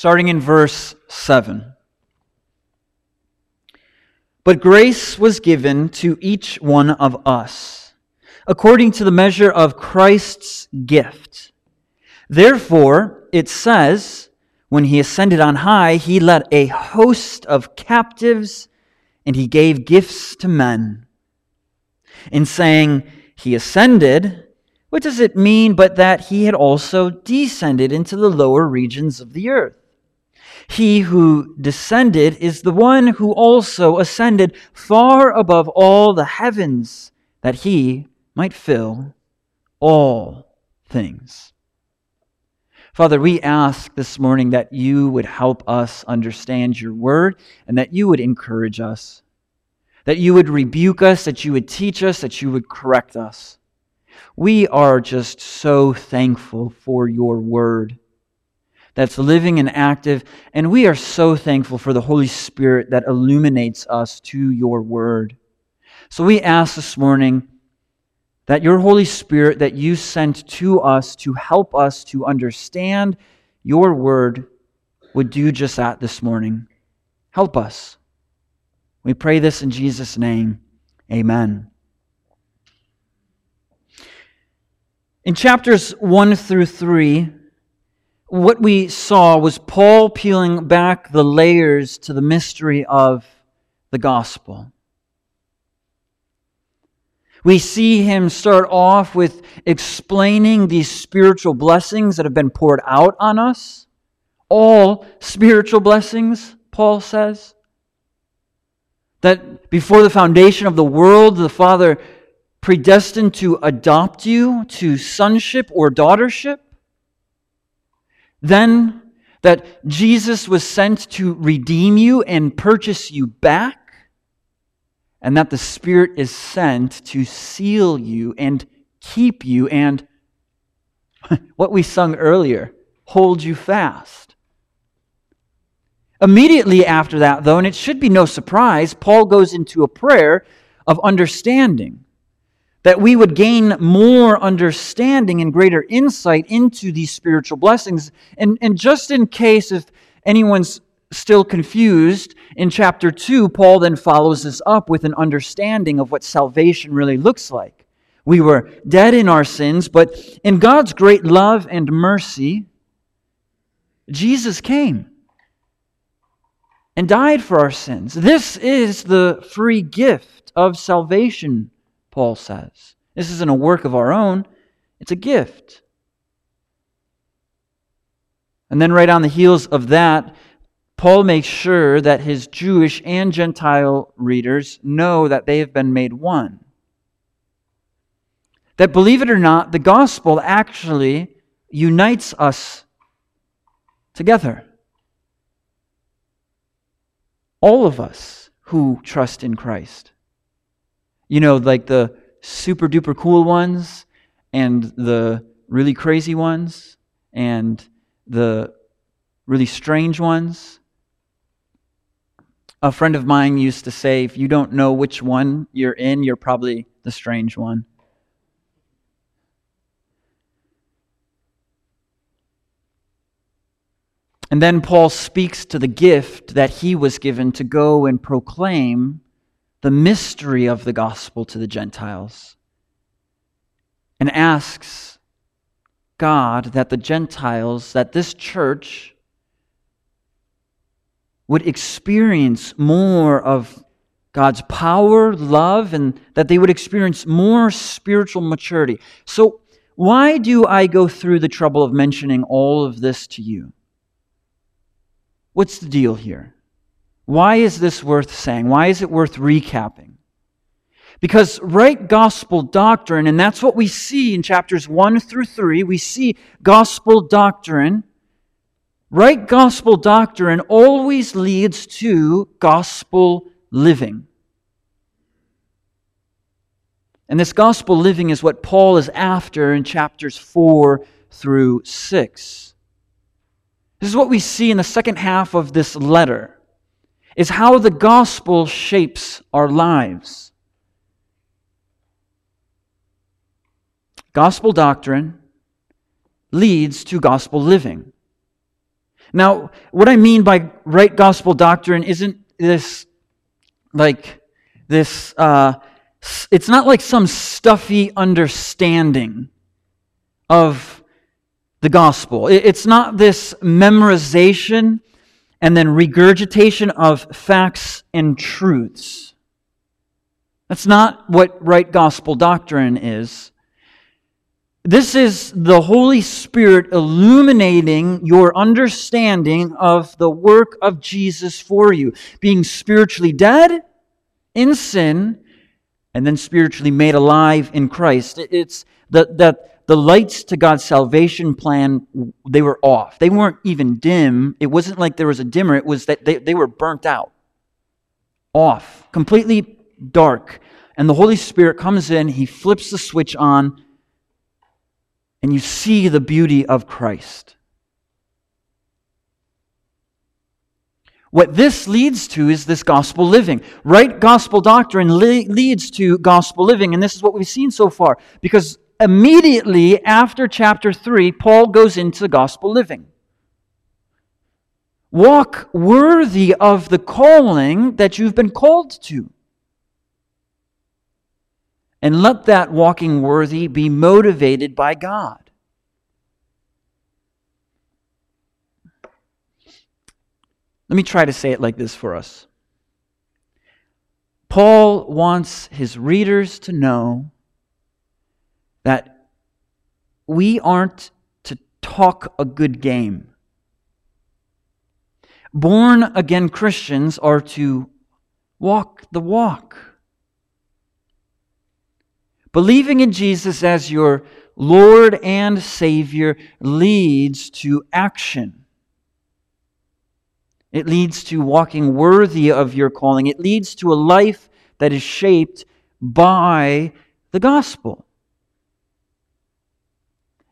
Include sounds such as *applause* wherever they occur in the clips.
starting in verse 7. But grace was given to each one of us, according to the measure of Christ's gift. Therefore, it says, when he ascended on high, he led a host of captives and he gave gifts to men. In saying he ascended, what does it mean but that he had also descended into the lower regions of the earth? He who descended is the one who also ascended far above all the heavens, that he might fill all things. Father, we ask this morning that you would help us understand your word and that you would encourage us, that you would rebuke us, that you would teach us, that you would correct us. We are just so thankful for your word that's living and active. And we are so thankful for the Holy Spirit that illuminates us to your word. So we ask this morning that your Holy Spirit that you sent to us to help us to understand your word would do just that this morning. Help us. We pray this in Jesus' name. Amen. In chapters 1 through 3, what we saw was Paul peeling back the layers to the mystery of the gospel. We see him start off with explaining these spiritual blessings that have been poured out on us. All spiritual blessings, Paul says. That before the foundation of the world, the Father predestined to adopt you to sonship or daughtership. Then that Jesus was sent to redeem you and purchase you back, and that the Spirit is sent to seal you and keep you and *laughs* what we sung earlier, hold you fast. Immediately after that, though, and it should be no surprise, Paul goes into a prayer of understanding that we would gain more understanding and greater insight into these spiritual blessings. And, and just in case if anyone's still confused, in chapter 2, Paul then follows this up with an understanding of what salvation really looks like. We were dead in our sins, but in God's great love and mercy, Jesus came and died for our sins. This is the free gift of salvation Paul says. This isn't a work of our own, it's a gift. And then, right on the heels of that, Paul makes sure that his Jewish and Gentile readers know that they have been made one. That, believe it or not, the gospel actually unites us together. All of us who trust in Christ. You know, like the super duper cool ones and the really crazy ones and the really strange ones. A friend of mine used to say, if you don't know which one you're in, you're probably the strange one. And then Paul speaks to the gift that he was given to go and proclaim the mystery of the gospel to the Gentiles and asks God that the Gentiles, that this church would experience more of God's power, love, and that they would experience more spiritual maturity. So, why do I go through the trouble of mentioning all of this to you? What's the deal here? Why is this worth saying? Why is it worth recapping? Because right gospel doctrine, and that's what we see in chapters 1 through 3, we see gospel doctrine. Right gospel doctrine always leads to gospel living. And this gospel living is what Paul is after in chapters 4 through 6. This is what we see in the second half of this letter is how the gospel shapes our lives. Gospel doctrine leads to gospel living. Now, what I mean by right gospel doctrine isn't this like this, uh, it's not like some stuffy understanding of the gospel. It's not this memorization and then regurgitation of facts and truths. That's not what right gospel doctrine is. This is the Holy Spirit illuminating your understanding of the work of Jesus for you, being spiritually dead in sin and then spiritually made alive in Christ. It's that that the lights to God's salvation plan they were off. They weren't even dim. It wasn't like there was a dimmer. It was that they, they were burnt out. Off. Completely dark. And the Holy Spirit comes in, he flips the switch on, and you see the beauty of Christ. What this leads to is this gospel living. Right gospel doctrine le- leads to gospel living, and this is what we've seen so far. Because immediately after chapter 3, Paul goes into gospel living. Walk worthy of the calling that you've been called to. And let that walking worthy be motivated by God. Let me try to say it like this for us. Paul wants his readers to know that we aren't to talk a good game. Born again Christians are to walk the walk. Believing in Jesus as your Lord and Savior leads to action. It leads to walking worthy of your calling. It leads to a life that is shaped by the gospel.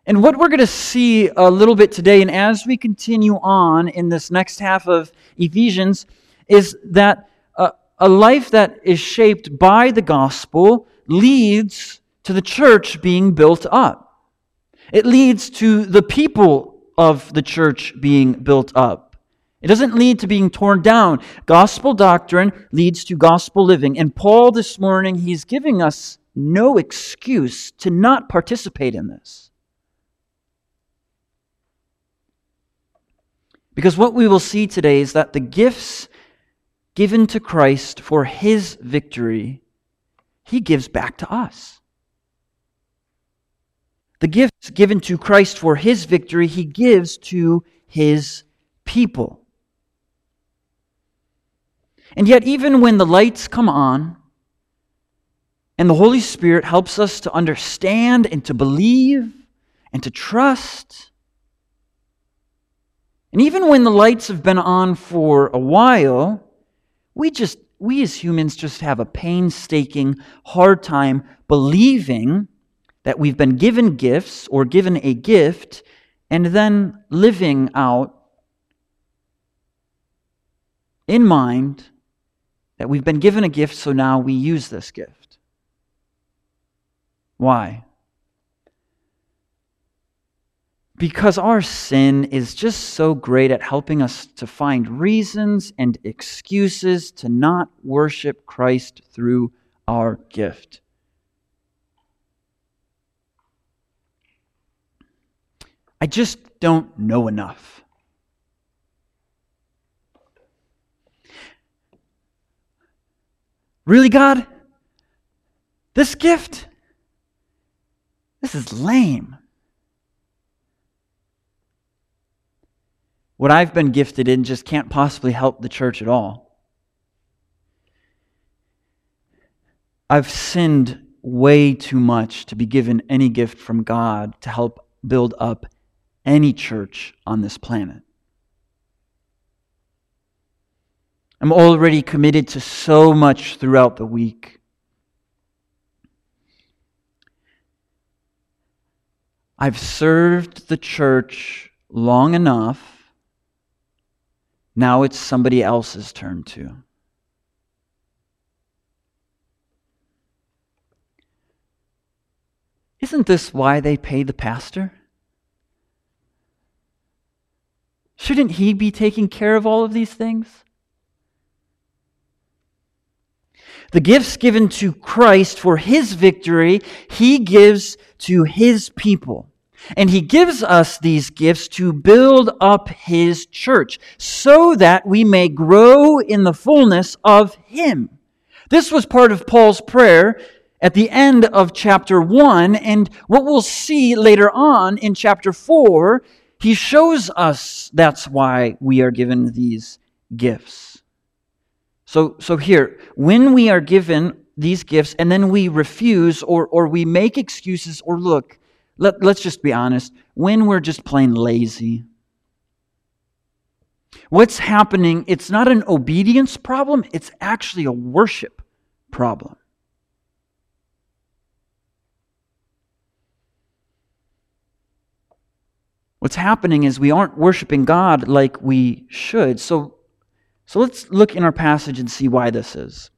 And what we're going to see a little bit today, and as we continue on in this next half of Ephesians, is that a, a life that is shaped by the gospel leads to the church being built up. It leads to the people of the church being built up. It doesn't lead to being torn down. Gospel doctrine leads to gospel living. And Paul, this morning, he's giving us no excuse to not participate in this. Because what we will see today is that the gifts given to Christ for his victory, he gives back to us. The gifts given to Christ for his victory, he gives to his people. And yet, even when the lights come on and the Holy Spirit helps us to understand and to believe and to trust, and even when the lights have been on for a while, we just, we as humans just have a painstaking hard time believing that we've been given gifts or given a gift and then living out in mind that we've been given a gift, so now we use this gift. Why? Because our sin is just so great at helping us to find reasons and excuses to not worship Christ through our gift. I just don't know enough. Really, God? This gift? This is lame. What I've been gifted in just can't possibly help the church at all. I've sinned way too much to be given any gift from God to help build up any church on this planet. I'm already committed to so much throughout the week. I've served the church long enough. Now it's somebody else's turn to. Isn't this why they pay the pastor? Shouldn't He be taking care of all of these things? The gifts given to Christ for His victory, He gives to His people. And He gives us these gifts to build up His church so that we may grow in the fullness of Him. This was part of Paul's prayer at the end of chapter 1, and what we'll see later on in chapter 4, he shows us that's why we are given these gifts. So, so here, when we are given these gifts and then we refuse or, or we make excuses or look, let, let's just be honest, when we're just plain lazy, what's happening, it's not an obedience problem, it's actually a worship problem. What's happening is we aren't worshiping God like we should. So, so let's look in our passage and see why this is.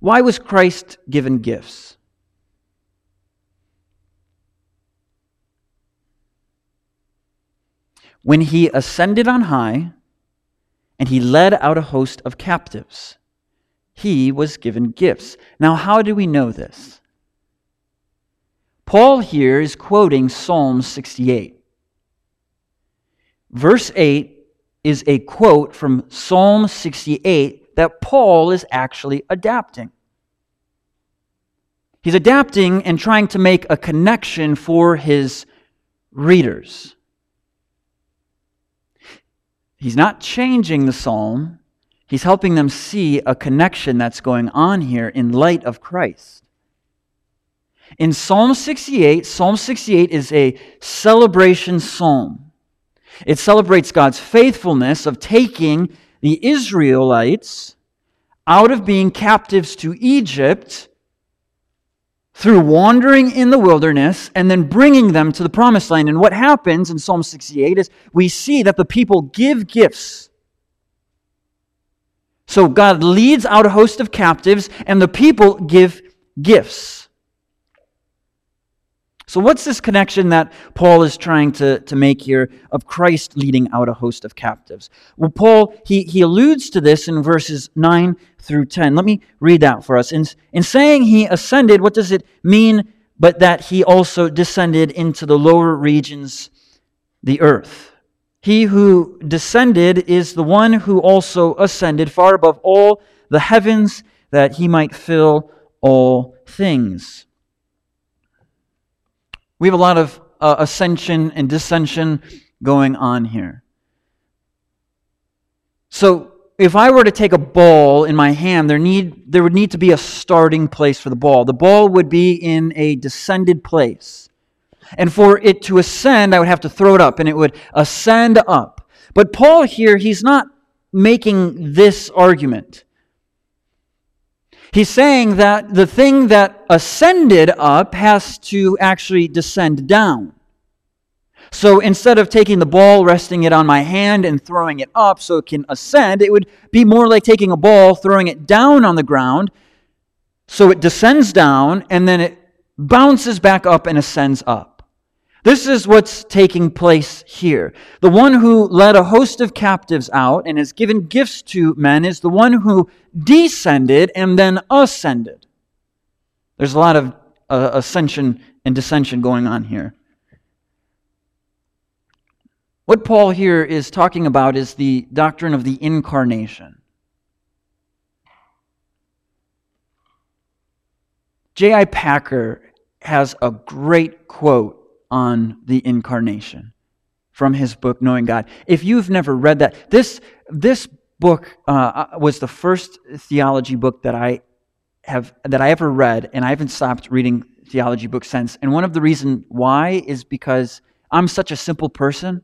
Why was Christ given gifts? When he ascended on high and he led out a host of captives, he was given gifts. Now, how do we know this? Paul here is quoting Psalm 68. Verse 8 is a quote from Psalm 68 that Paul is actually adapting. He's adapting and trying to make a connection for his readers. He's not changing the psalm, he's helping them see a connection that's going on here in light of Christ. In Psalm 68, Psalm 68 is a celebration psalm. It celebrates God's faithfulness of taking the Israelites out of being captives to Egypt through wandering in the wilderness and then bringing them to the promised land. And what happens in Psalm 68 is we see that the people give gifts. So God leads out a host of captives, and the people give gifts. So, what's this connection that Paul is trying to, to make here of Christ leading out a host of captives? Well, Paul, he, he alludes to this in verses 9 through 10. Let me read that for us. In, in saying he ascended, what does it mean but that he also descended into the lower regions, the earth? He who descended is the one who also ascended far above all the heavens that he might fill all things. We have a lot of uh, ascension and dissension going on here. So, if I were to take a ball in my hand, there, need, there would need to be a starting place for the ball. The ball would be in a descended place. And for it to ascend, I would have to throw it up, and it would ascend up. But Paul here, he's not making this argument. He's saying that the thing that ascended up has to actually descend down. So instead of taking the ball, resting it on my hand, and throwing it up so it can ascend, it would be more like taking a ball, throwing it down on the ground so it descends down, and then it bounces back up and ascends up. This is what's taking place here. The one who led a host of captives out and has given gifts to men is the one who descended and then ascended. There's a lot of uh, ascension and dissension going on here. What Paul here is talking about is the doctrine of the incarnation. J.I. Packer has a great quote on the incarnation from his book, Knowing God. If you've never read that, this, this book uh, uh, was the first theology book that I have that I ever read, and I haven't stopped reading theology books since. And one of the reason why is because I'm such a simple person,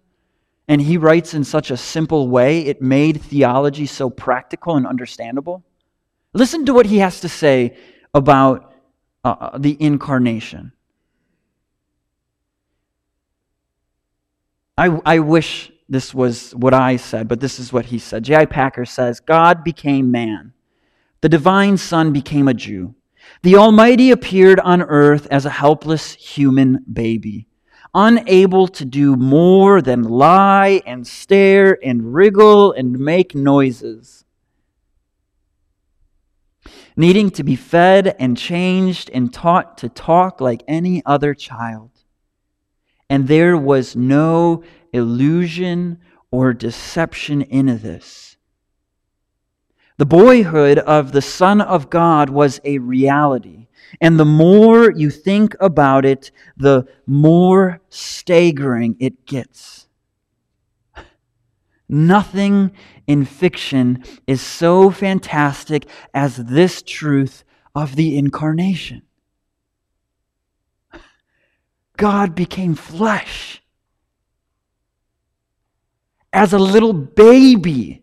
and he writes in such a simple way. It made theology so practical and understandable. Listen to what he has to say about uh, uh the incarnation. I, I wish this was what I said, but this is what he said. J.I. Packer says God became man, the divine Son became a Jew. The Almighty appeared on earth as a helpless human baby. unable to do more than lie and stare and wriggle and make noises. Needing to be fed and changed and taught to talk like any other child. And there was no illusion or deception in this. The boyhood of the Son of God was a reality. And the more you think about it, the more staggering it gets. Nothing in fiction is so fantastic as this truth of the incarnation. God became flesh as a little baby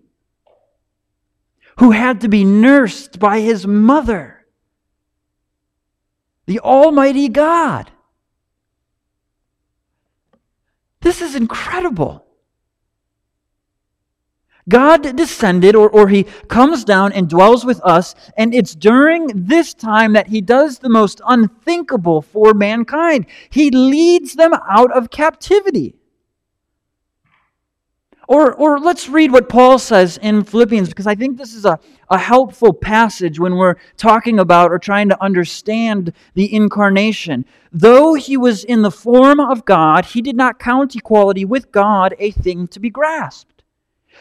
who had to be nursed by his mother, the Almighty God. This is incredible. God descended, or, or He comes down and dwells with us, and it's during this time that He does the most unthinkable for mankind. He leads them out of captivity. Or, or let's read what Paul says in Philippians, because I think this is a, a helpful passage when we're talking about or trying to understand the incarnation. Though he was in the form of God, he did not count equality with God a thing to be grasped,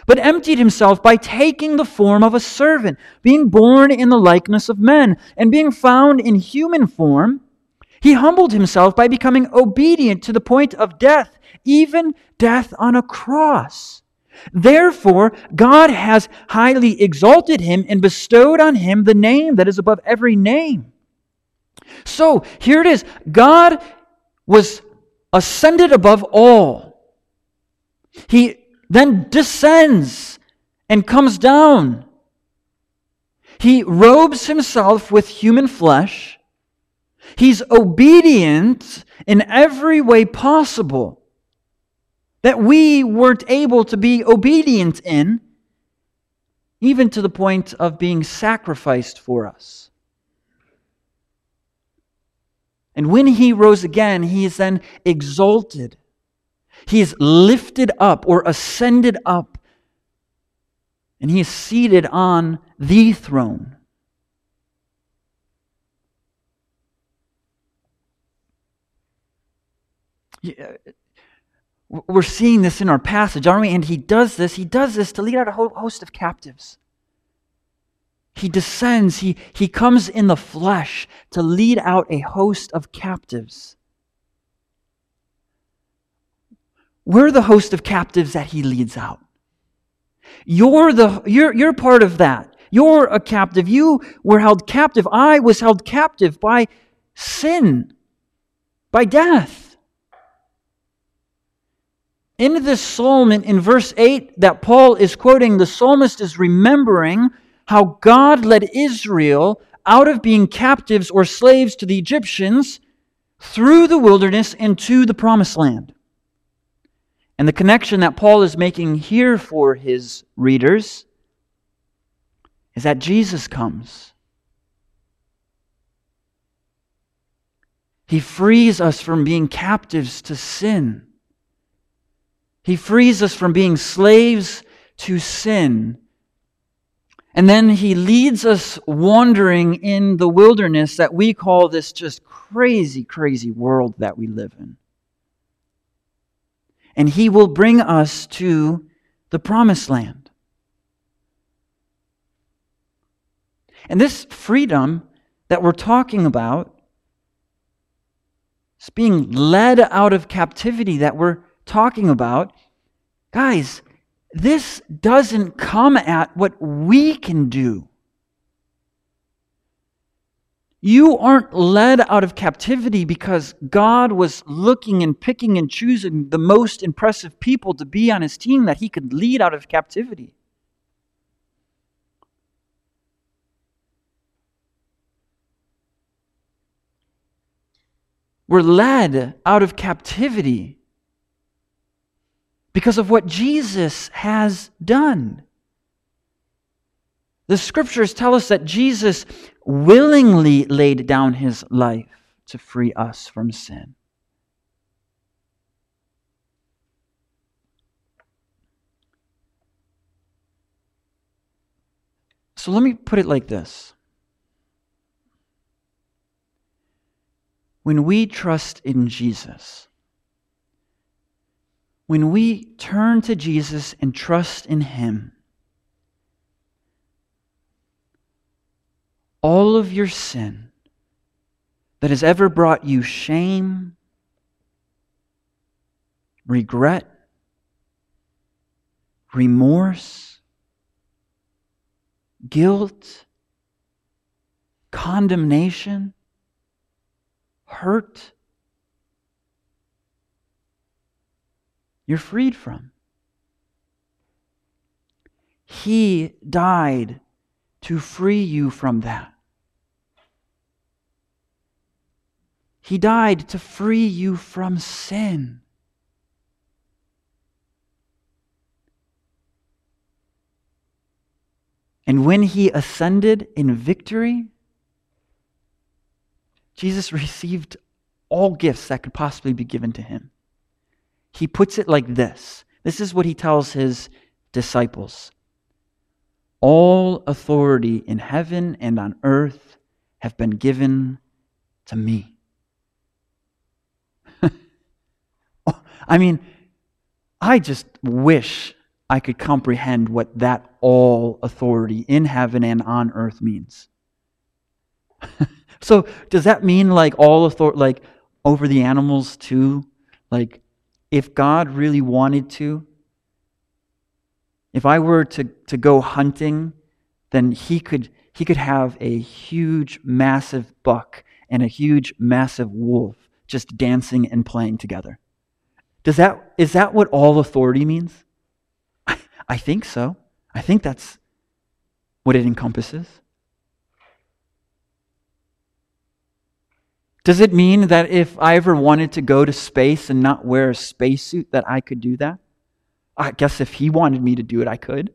but emptied himself by taking the form of a servant, being born in the likeness of men, and being found in human form. He humbled himself by becoming obedient to the point of death, even death on a cross. Therefore, God has highly exalted him and bestowed on him the name that is above every name. So, here it is God was ascended above all. He then descends and comes down. He robes himself with human flesh. He's obedient in every way possible that we weren't able to be obedient in, even to the point of being sacrificed for us. And when he rose again, he is then exalted. He is lifted up or ascended up, and he is seated on the throne. We're seeing this in our passage, aren't we? And he does this. He does this to lead out a whole host of captives. He descends, he, he comes in the flesh to lead out a host of captives. We're the host of captives that he leads out. You're, the, you're, you're part of that. You're a captive. You were held captive. I was held captive by sin, by death in this psalm, in, in verse 8 that Paul is quoting, the psalmist is remembering how God led Israel out of being captives or slaves to the Egyptians through the wilderness into the promised land. And the connection that Paul is making here for his readers is that Jesus comes. He frees us from being captives to sin. He frees us from being slaves to sin. And then he leads us wandering in the wilderness that we call this just crazy, crazy world that we live in. And he will bring us to the promised land. And this freedom that we're talking about, is being led out of captivity that we're talking about, guys, this doesn't come at what we can do. You aren't led out of captivity because God was looking and picking and choosing the most impressive people to be on his team that he could lead out of captivity. We're led out of captivity because of what Jesus has done. The scriptures tell us that Jesus willingly laid down his life to free us from sin. So let me put it like this. When we trust in Jesus, when we turn to Jesus and trust in Him, all of your sin that has ever brought you shame, regret, remorse, guilt, condemnation, hurt, you're freed from. He died to free you from that. He died to free you from sin. And when he ascended in victory, Jesus *laughs* received all gifts that could possibly be given to him. He puts it like this this is what he tells his disciples All authority in heaven and on earth have been given to me. *laughs* I mean, I just wish I could comprehend what that all authority in heaven and on earth means. *laughs* so, does that mean like all authority, like over the animals too? Like, if God really wanted to, if I were to, to go hunting, then he could, he could have a huge, massive buck and a huge, massive wolf just dancing and playing together. Does that, is that what all authority means? *laughs* I, I think so. I think that's what it encompasses. Does it mean that if I ever wanted to go to space and not wear a spacesuit, that I could do that? I guess if he wanted me to do it, I could.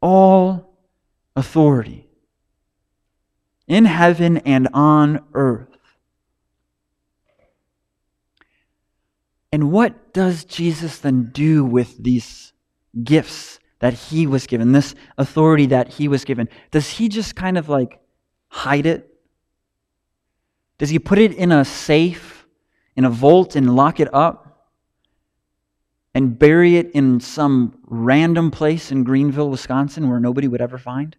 All authority in heaven and on earth And what does Jesus then do with these gifts that he was given, this authority that he was given? Does he just kind of like hide it? Does he put it in a safe, in a vault, and lock it up? And bury it in some random place in Greenville, Wisconsin, where nobody would ever find?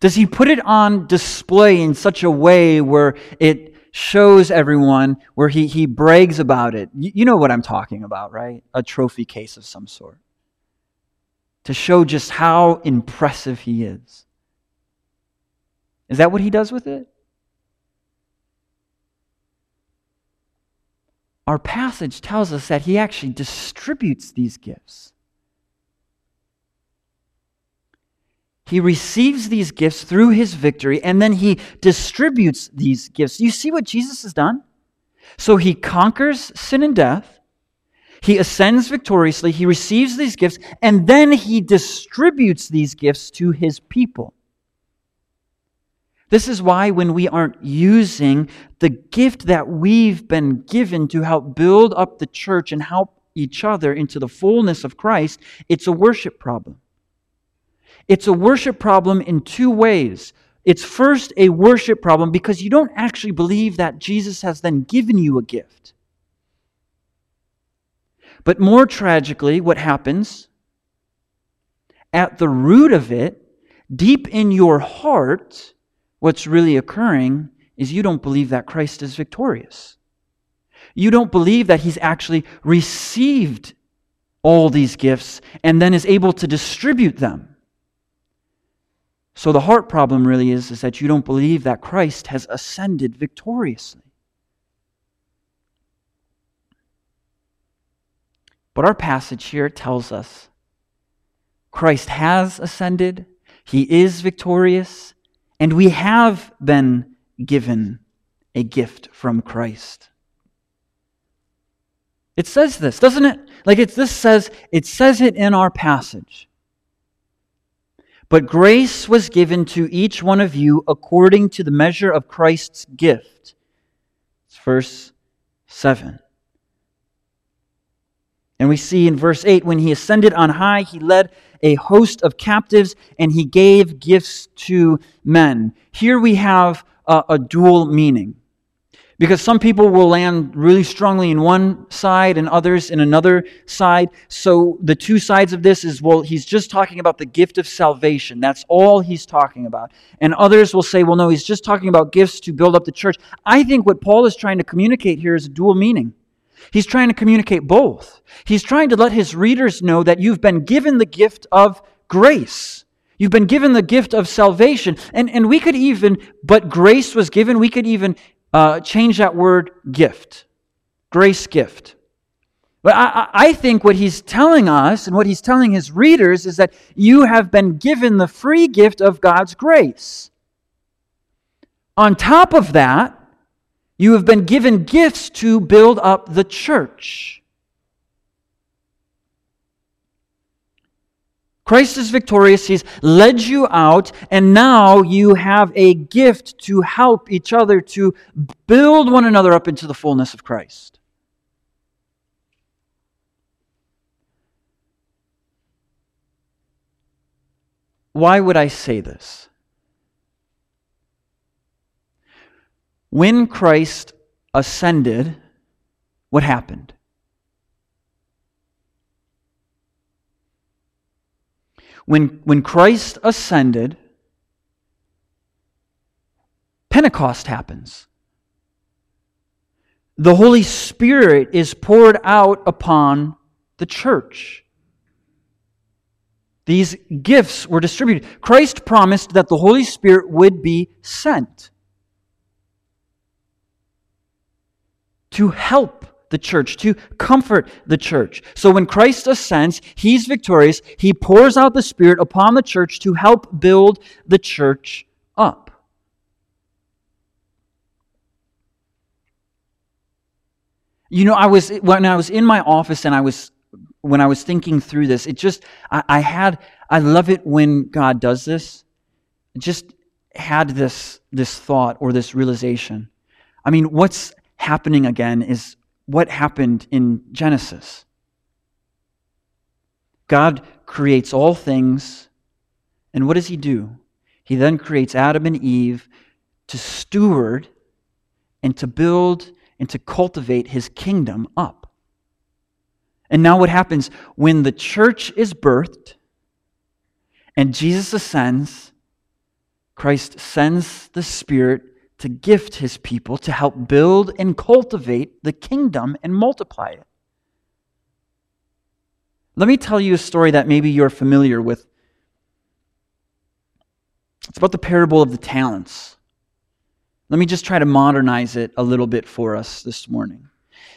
Does he put it on display in such a way where it shows everyone where he, he brags about it. You, you know what I'm talking about, right? A trophy case of some sort. To show just how impressive he is. Is that what he does with it? Our passage tells us that he actually distributes these gifts. He receives these gifts through his victory, and then he distributes these gifts. You see what Jesus has done? So he conquers sin and death. He ascends victoriously. He receives these gifts, and then he distributes these gifts to his people. This is why, when we aren't using the gift that we've been given to help build up the church and help each other into the fullness of Christ, it's a worship problem. It's a worship problem in two ways. It's first a worship problem because you don't actually believe that Jesus has then given you a gift. But more tragically, what happens at the root of it, deep in your heart, what's really occurring is you don't believe that Christ is victorious. You don't believe that he's actually received all these gifts and then is able to distribute them. So the heart problem really is, is that you don't believe that Christ has ascended victoriously. But our passage here tells us Christ has ascended, he is victorious, and we have been given a gift from Christ. It says this, doesn't it? Like it's this says, it says it in our passage. But grace was given to each one of you according to the measure of Christ's gift. It's verse 7. And we see in verse 8 when he ascended on high, he led a host of captives and he gave gifts to men. Here we have a, a dual meaning. Because some people will land really strongly in one side and others in another side. So the two sides of this is well, he's just talking about the gift of salvation. That's all he's talking about. And others will say, well, no, he's just talking about gifts to build up the church. I think what Paul is trying to communicate here is a dual meaning. He's trying to communicate both. He's trying to let his readers know that you've been given the gift of grace. You've been given the gift of salvation. And, and we could even, but grace was given, we could even uh, change that word gift. Grace gift. But I, I think what he's telling us and what he's telling his readers is that you have been given the free gift of God's grace. On top of that, you have been given gifts to build up the church. Christ is victorious. He's led you out, and now you have a gift to help each other to build one another up into the fullness of Christ. Why would I say this? When Christ ascended, what happened? When, when Christ ascended, Pentecost happens. The Holy Spirit is poured out upon the church. These gifts were distributed. Christ promised that the Holy Spirit would be sent to help the church, to comfort the church. So when Christ ascends, he's victorious. He pours out the Spirit upon the church to help build the church up. You know, I was when I was in my office and I was when I was thinking through this, it just I, I had I love it when God does this. Just had this this thought or this realization. I mean, what's happening again is what happened in Genesis. God creates all things, and what does He do? He then creates Adam and Eve to steward and to build and to cultivate His kingdom up. And now, what happens when the church is birthed and Jesus ascends? Christ sends the Spirit to gift his people to help build and cultivate the kingdom and multiply it. Let me tell you a story that maybe you're familiar with. It's about the parable of the talents. Let me just try to modernize it a little bit for us this morning.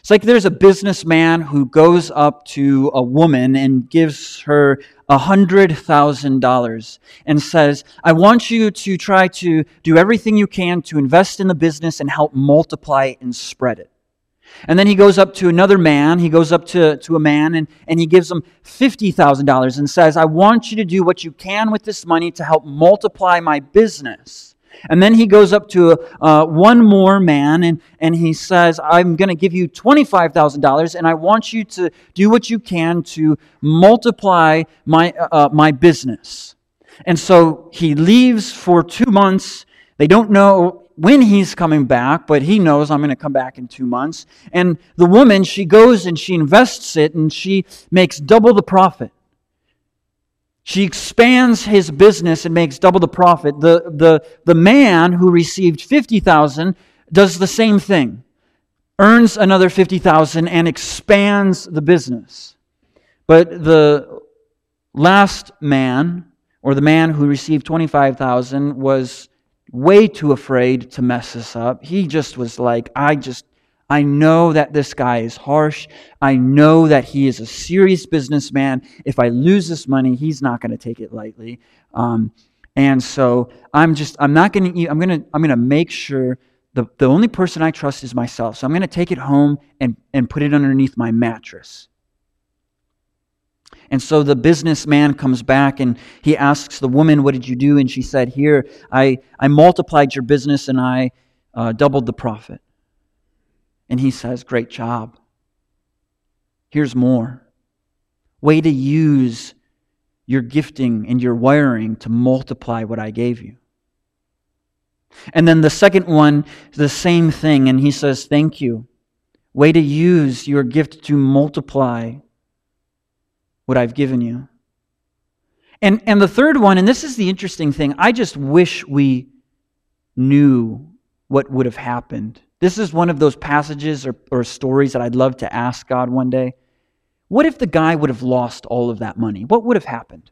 It's like there's a businessman who goes up to a woman and gives her $100,000 and says, I want you to try to do everything you can to invest in the business and help multiply and spread it. And then he goes up to another man, he goes up to, to a man and, and he gives him $50,000 and says, I want you to do what you can with this money to help multiply my business. And then he goes up to uh, one more man and, and he says, I'm going to give you $25,000 and I want you to do what you can to multiply my, uh, my business. And so he leaves for two months. They don't know when he's coming back, but he knows I'm going to come back in two months. And the woman, she goes and she invests it and she makes double the profit. She expands his business and makes double the profit. The, the, the man who received 50,000 does the same thing. Earns another 50,000 and expands the business. But the last man, or the man who received 25,000 was way too afraid to mess this up. He just was like, I just I know that this guy is harsh. I know that he is a serious businessman. If I lose this money, he's not going to take it lightly. Um, and so I'm just, I'm not going to, I'm going to, I'm going to make sure the, the only person I trust is myself. So I'm going to take it home and, and put it underneath my mattress. And so the businessman comes back and he asks the woman, What did you do? And she said, Here, I, I multiplied your business and I uh, doubled the profit. And he says, Great job. Here's more. way to use your gifting and your wiring to multiply what I gave you. And then the second one, the same thing, and he says, Thank you. Way to use your gift to multiply what I've given you. And, and the third one, and this is the interesting thing, I just wish we knew what would have happened. This is one of those passages or, or stories that I'd love to ask God one day. What if the guy would have lost all of that money? What would have happened?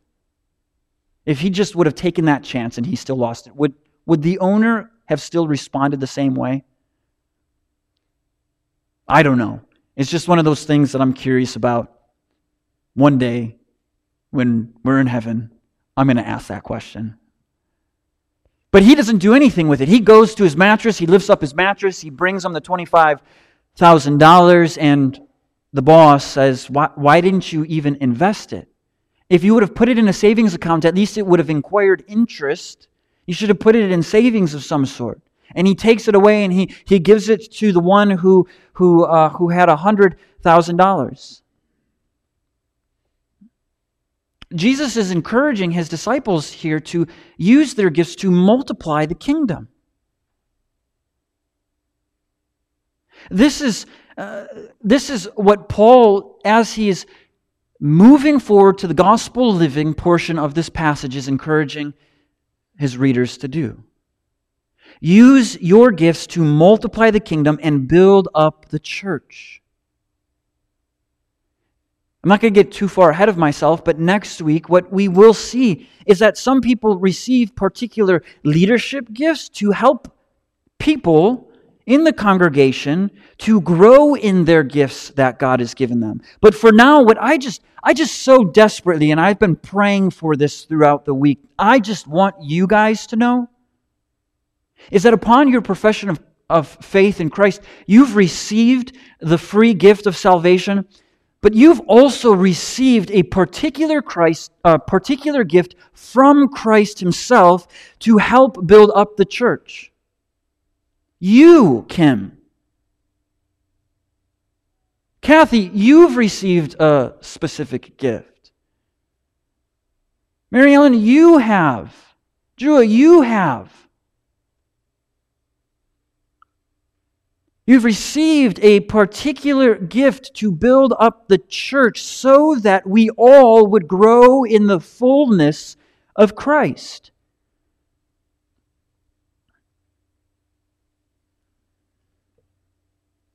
If he just would have taken that chance and he still lost it, would, would the owner have still responded the same way? I don't know. It's just one of those things that I'm curious about. One day, when we're in heaven, I'm going to ask that question. But he doesn't do anything with it. He goes to his mattress, he lifts up his mattress, he brings him the $25,000, and the boss says, why, why didn't you even invest it? If you would have put it in a savings account, at least it would have inquired interest. You should have put it in savings of some sort. And he takes it away and he, he gives it to the one who, who, uh, who had $100,000. Jesus is encouraging his disciples here to use their gifts to multiply the kingdom. This is, uh, this is what Paul, as he is moving forward to the gospel living portion of this passage, is encouraging his readers to do. Use your gifts to multiply the kingdom and build up the church. I'm not going to get too far ahead of myself, but next week, what we will see is that some people receive particular leadership gifts to help people in the congregation to grow in their gifts that God has given them. But for now, what I just, I just so desperately, and I've been praying for this throughout the week, I just want you guys to know is that upon your profession of, of faith in Christ, you've received the free gift of salvation, but you've also received a particular Christ, a particular gift from Christ Himself to help build up the church. You, Kim. Kathy, you've received a specific gift. Mary Ellen, you have. Drew, you have. You've received a particular gift to build up the church so that we all would grow in the fullness of Christ.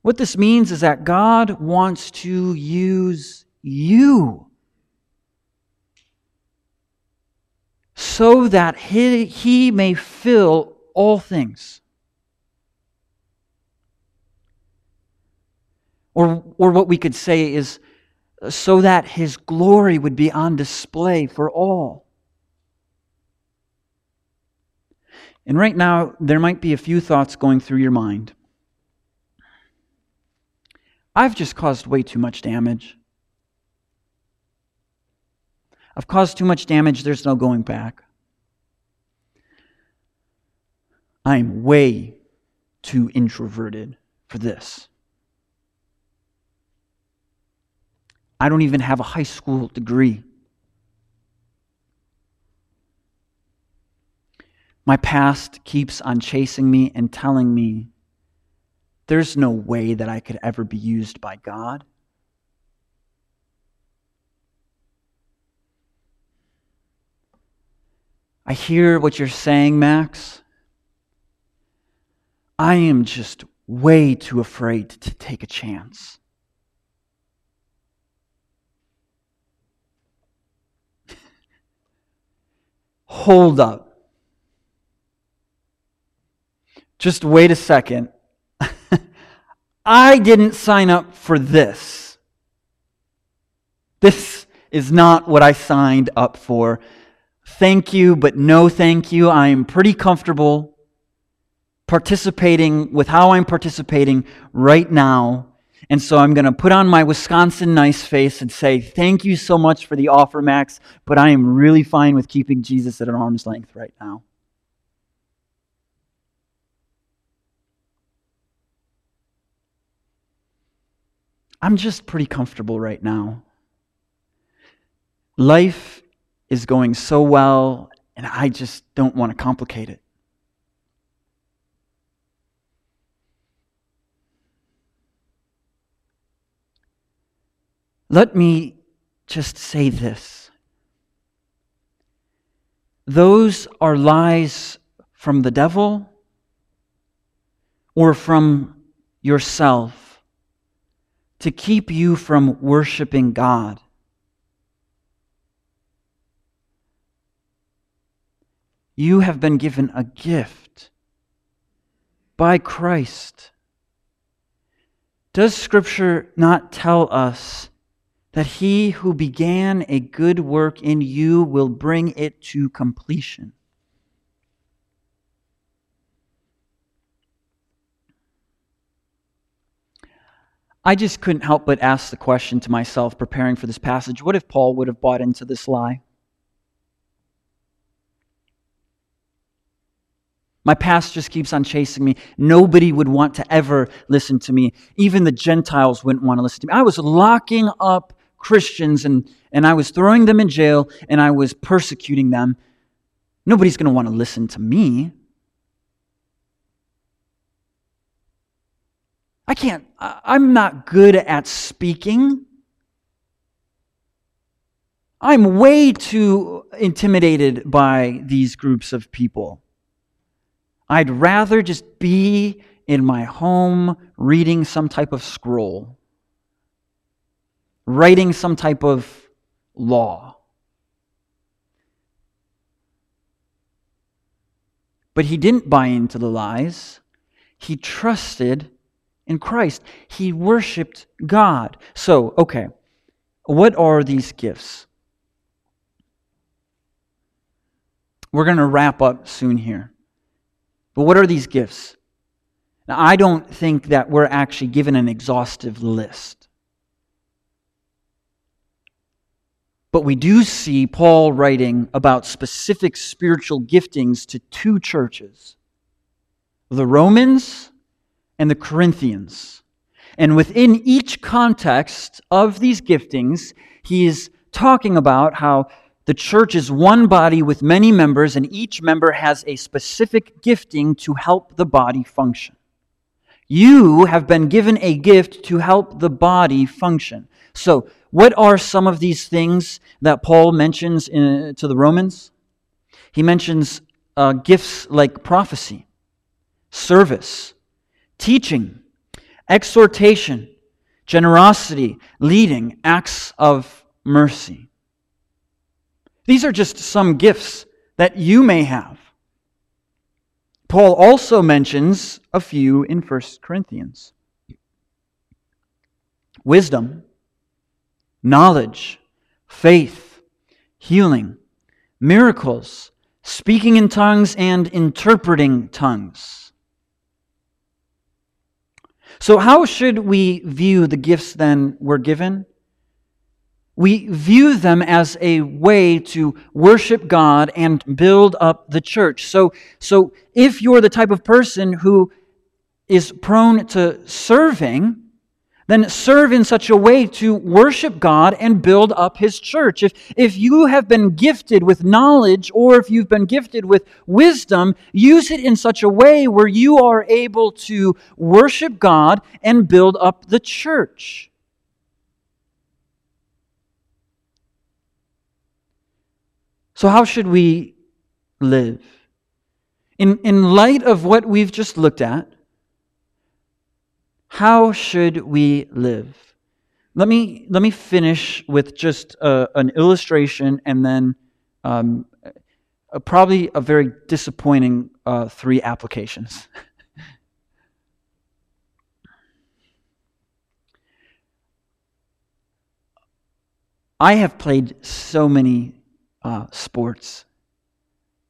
What this means is that God wants to use you so that he, he may fill all things. Or, or what we could say is uh, so that his glory would be on display for all. And right now, there might be a few thoughts going through your mind. I've just caused way too much damage. I've caused too much damage, there's no going back. I'm way too introverted for this. I don't even have a high school degree. My past keeps on chasing me and telling me there's no way that I could ever be used by God. I hear what you're saying, Max. I am just way too afraid to take a chance. Hold up. Just wait a second. *laughs* I didn't sign up for this. This is not what I signed up for. Thank you, but no thank you. I am pretty comfortable participating with how I'm participating right now and so I'm going to put on my Wisconsin nice face and say, Thank you so much for the offer, Max, but I am really fine with keeping Jesus at an arm's length right now. I'm just pretty comfortable right now. life is going so well, and I just don't want to complicate it. Let me just say this. Those are lies from the devil or from yourself to keep you from worshiping God. You have been given a gift by Christ. Does Scripture not tell us that he who began a good work in you will bring it to completion? I just couldn't help but ask the question to myself preparing for this passage what if Paul would have bought into this lie? My past just keeps on chasing me. Nobody would want to ever listen to me. Even the Gentiles wouldn't want to listen to me. I was locking up Christians and, and I was throwing them in jail and I was persecuting them. Nobody's going to want to listen to me. I can't, I'm not good at speaking. I'm way too intimidated by these groups of people. I'd rather just be in my home reading some type of scroll, writing some type of law. But he didn't buy into the lies. He trusted in Christ. He worshiped God. So, okay, what are these gifts? We're going to wrap up soon here. But what are these gifts? Now, I don't think that we're actually given an exhaustive list. But we do see Paul writing about specific spiritual giftings to two churches the Romans and the Corinthians. And within each context of these giftings, he is talking about how the church is one body with many members, and each member has a specific gifting to help the body function. You have been given a gift to help the body function. So, what are some of these things that Paul mentions in, to the Romans? He mentions uh, gifts like prophecy, service, teaching, exhortation, generosity, leading, acts of mercy. These are just some gifts that you may have. Paul also mentions a few in 1 Corinthians wisdom, knowledge, faith, healing, miracles, speaking in tongues, and interpreting tongues. So, how should we view the gifts then we're given? we view them as a way to worship God and build up the church. So, so if you're the type of person who is prone to serving, then serve in such a way to worship God and build up His church. If, if you have been gifted with knowledge or if you've been gifted with wisdom, use it in such a way where you are able to worship God and build up the church. So, how should we live? In, in light of what we've just looked at, how should we live? Let me, let me finish with just a, an illustration and then um, a, probably a very disappointing uh, three applications. I have played so many uh, sports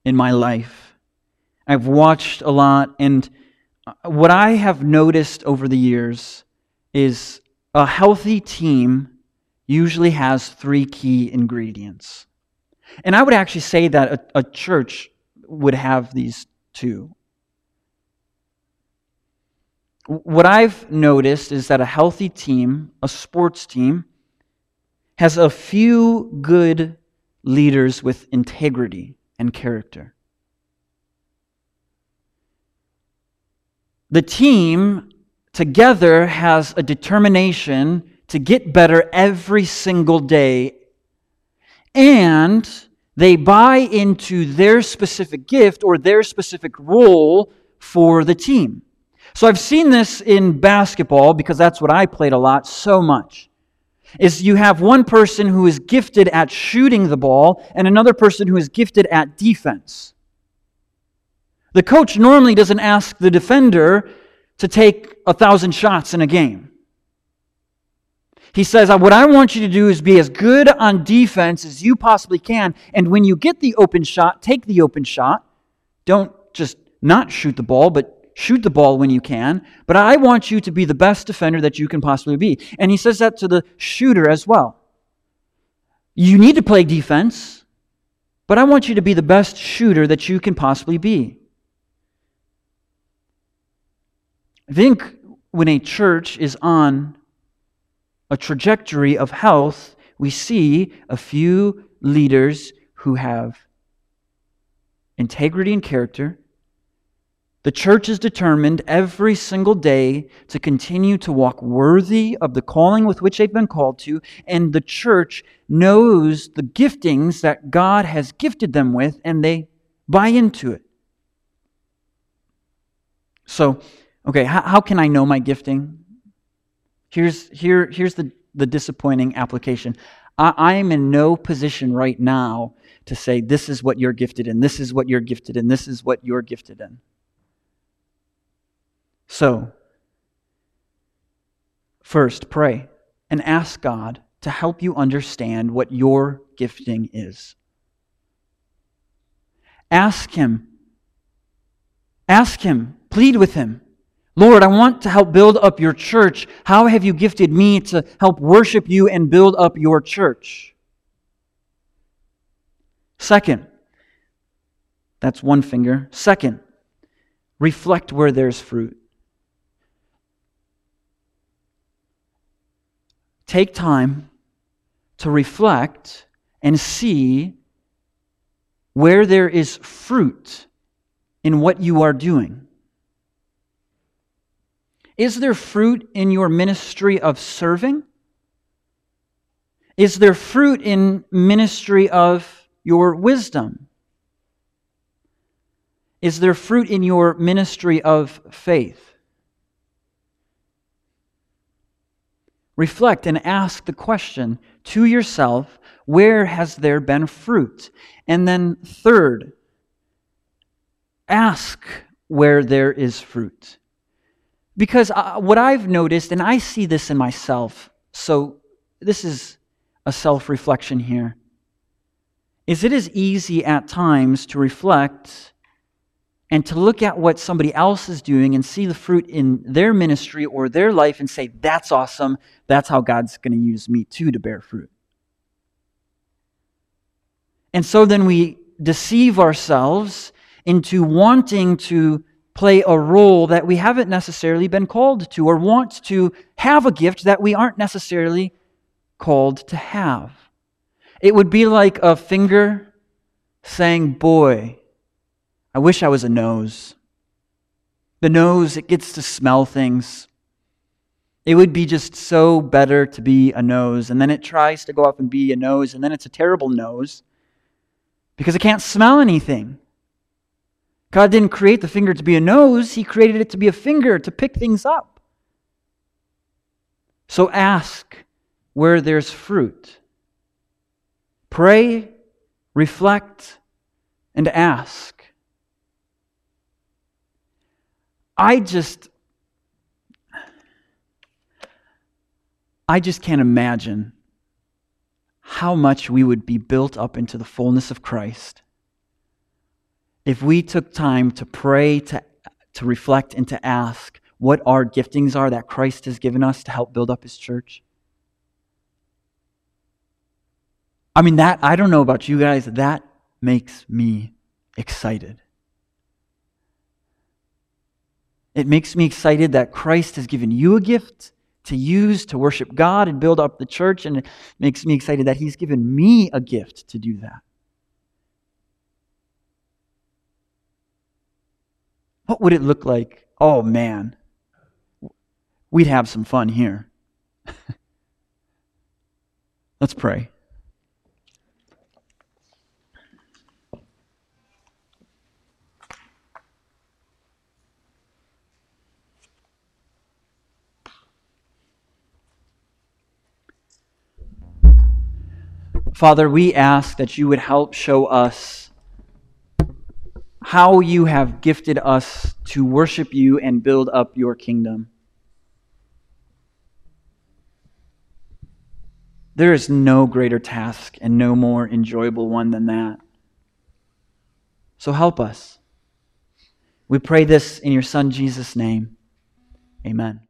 in my life. I've watched a lot, and uh, Uh, what I have noticed over the years is a healthy team usually has three key ingredients. And I would actually say that a, a church would have these two. What I've noticed is that a healthy team, a sports team, has a few good leaders with integrity and character. The team together has a determination to get better every single day, and they buy into their specific gift or their specific role for the team. So I've seen this in basketball because that's what I played a lot so much. Is you have one person who is gifted at shooting the ball and another person who is gifted at defense. The coach normally doesn't ask the defender to take a thousand shots in a game. He says, uh, What I want you to do is be as good on defense as you possibly can. And when you get the open shot, take the open shot. Don't just not shoot the ball, but shoot the ball when you can. But I want you to be the best defender that you can possibly be. And he says that to the shooter as well. You need to play defense, but I want you to be the best shooter that you can possibly be. I think when a church is on a trajectory of health, we see a few leaders who have integrity and character. The church is determined every single day to continue to walk worthy of the calling with which they've been called to, and the church knows the giftings that God has gifted them with, and they buy into it. So, Okay, how, how can I know my gifting? Here's, here, here's the, the disappointing application. I, I am in no position right now to say, this is what you're gifted in, this is what you're gifted in, this is what you're gifted in. So, first, pray and ask God to help you understand what your gifting is. Ask Him. Ask Him. Plead with Him. Lord, I want to help build up your church. How have you gifted me to help worship you and build up your church? Second, that's one finger. Second, reflect where there's fruit. Take time to reflect and see where there is fruit in what you are doing. Is there fruit in your ministry of serving? Is there fruit in ministry of your wisdom? Is there fruit in your ministry of faith? Reflect and ask the question to yourself where has there been fruit? And then, third, ask where there is fruit. Because uh, what I've noticed, and I see this in myself, so this is a self reflection here, is it is easy at times to reflect and to look at what somebody else is doing and see the fruit in their ministry or their life and say, that's awesome. That's how God's going to use me too to bear fruit. And so then we deceive ourselves into wanting to play a role that we haven't necessarily been called to, or want to have a gift that we aren't necessarily called to have. It would be like a finger saying, Boy, I wish I was a nose. The nose, it gets to smell things. It would be just so better to be a nose. And then it tries to go up and be a nose, and then it's a terrible nose because it can't smell anything. God didn't create the finger to be a nose, He created it to be a finger to pick things up. So ask where there's fruit. Pray, reflect, and ask. I just. I just can't imagine how much we would be built up into the fullness of Christ if we took time to pray, to, to reflect, and to ask what our giftings are that Christ has given us to help build up his church. I mean, that, I don't know about you guys, that makes me excited. It makes me excited that Christ has given you a gift to use to worship God and build up the church. And it makes me excited that He's given me a gift to do that. What would it look like? Oh man, we'd have some fun here. *laughs* Let's pray. Father, we ask that you would help show us how you have gifted us to worship you and build up your kingdom. There is no greater task and no more enjoyable one than that. So help us. We pray this in your Son Jesus' name. Amen.